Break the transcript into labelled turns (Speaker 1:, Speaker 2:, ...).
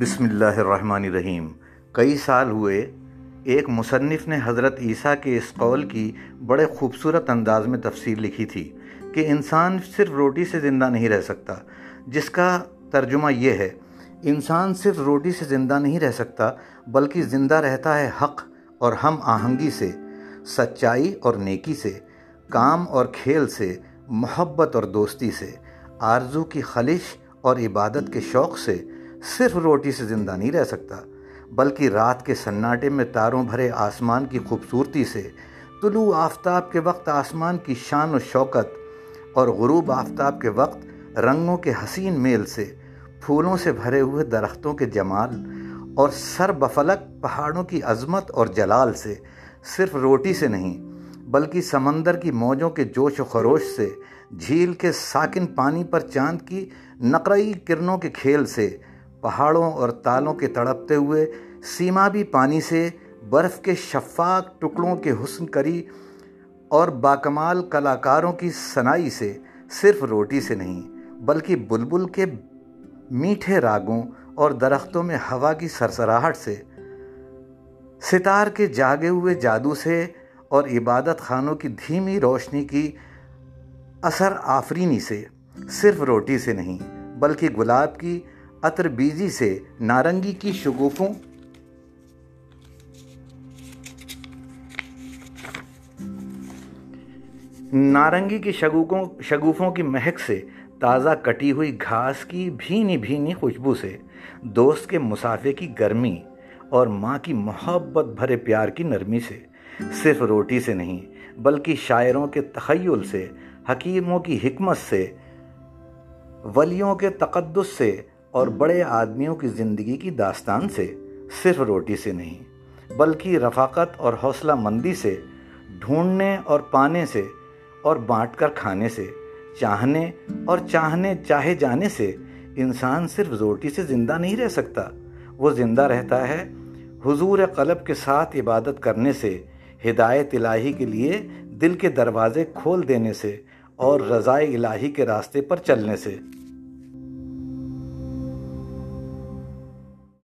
Speaker 1: بسم اللہ الرحمن الرحیم۔ کئی سال ہوئے، ایک مصنف نے حضرت عیسیٰ کے اس قول کی بڑے خوبصورت انداز میں تفسیر لکھی تھی کہ انسان صرف روٹی سے زندہ نہیں رہ سکتا، جس کا ترجمہ یہ ہے، انسان صرف روٹی سے زندہ نہیں رہ سکتا، بلکہ زندہ رہتا ہے حق اور ہم آہنگی سے، سچائی اور نیکی سے، کام اور کھیل سے، محبت اور دوستی سے، آرزو کی خلش اور عبادت کے شوق سے۔ صرف روٹی سے زندہ نہیں رہ سکتا، بلکہ رات کے سناٹے میں تاروں بھرے آسمان کی خوبصورتی سے، طلوع آفتاب کے وقت آسمان کی شان و شوکت اور غروب آفتاب کے وقت رنگوں کے حسین میل سے، پھولوں سے بھرے ہوئے درختوں کے جمال اور سر بفلک پہاڑوں کی عظمت اور جلال سے، صرف روٹی سے نہیں، بلکہ سمندر کی موجوں کے جوش و خروش سے، جھیل کے ساکن پانی پر چاند کی نقرئی کرنوں کے کھیل سے پہاڑوں اور تالوں کے تڑپتے ہوئے سیما بھی پانی سے برف کے شفاق ٹکڑوں کے حسن کری اور باکمال کلاکاروں کی سنائی سے صرف روٹی سے نہیں، بلکہ بلبل کے میٹھے راگوں اور درختوں میں ہوا کی سرسراہٹ سے، ستار کے جاگے ہوئے جادو سے اور عبادت خانوں کی دھیمی روشنی کی اثر آفرینی سے صرف روٹی سے نہیں، بلکہ گلاب کی عطر بیزی سے نارنگی کی شگوفوں۔ نارنگی کی شگوفوں شگوفوں کی مہک سے تازہ کٹی ہوئی گھاس کی بھینی بھینی خوشبو سے دوست کے مسافے کی گرمی اور ماں کی محبت بھرے پیار کی نرمی سے۔ صرف روٹی سے نہیں، بلکہ شاعروں کے تخیل سے، حکیموں کی حکمت سے، ولیوں کے تقدس سے اور بڑے آدمیوں کی زندگی کی داستان سے صرف روٹی سے نہیں، بلکہ رفاقت اور حوصلہ مندی سے، ڈھونڈنے اور پانے سے، اور بانٹ کر کھانے سے، چاہنے اور چاہنے چاہے جانے سے انسان صرف روٹی سے زندہ نہیں رہ سکتا۔ وہ زندہ رہتا ہے حضور قلب کے ساتھ عبادت کرنے سے، ہدایت الہی کے لیے دل کے دروازے کھول دینے سے، اور رضائے الہی کے راستے پر چلنے سے۔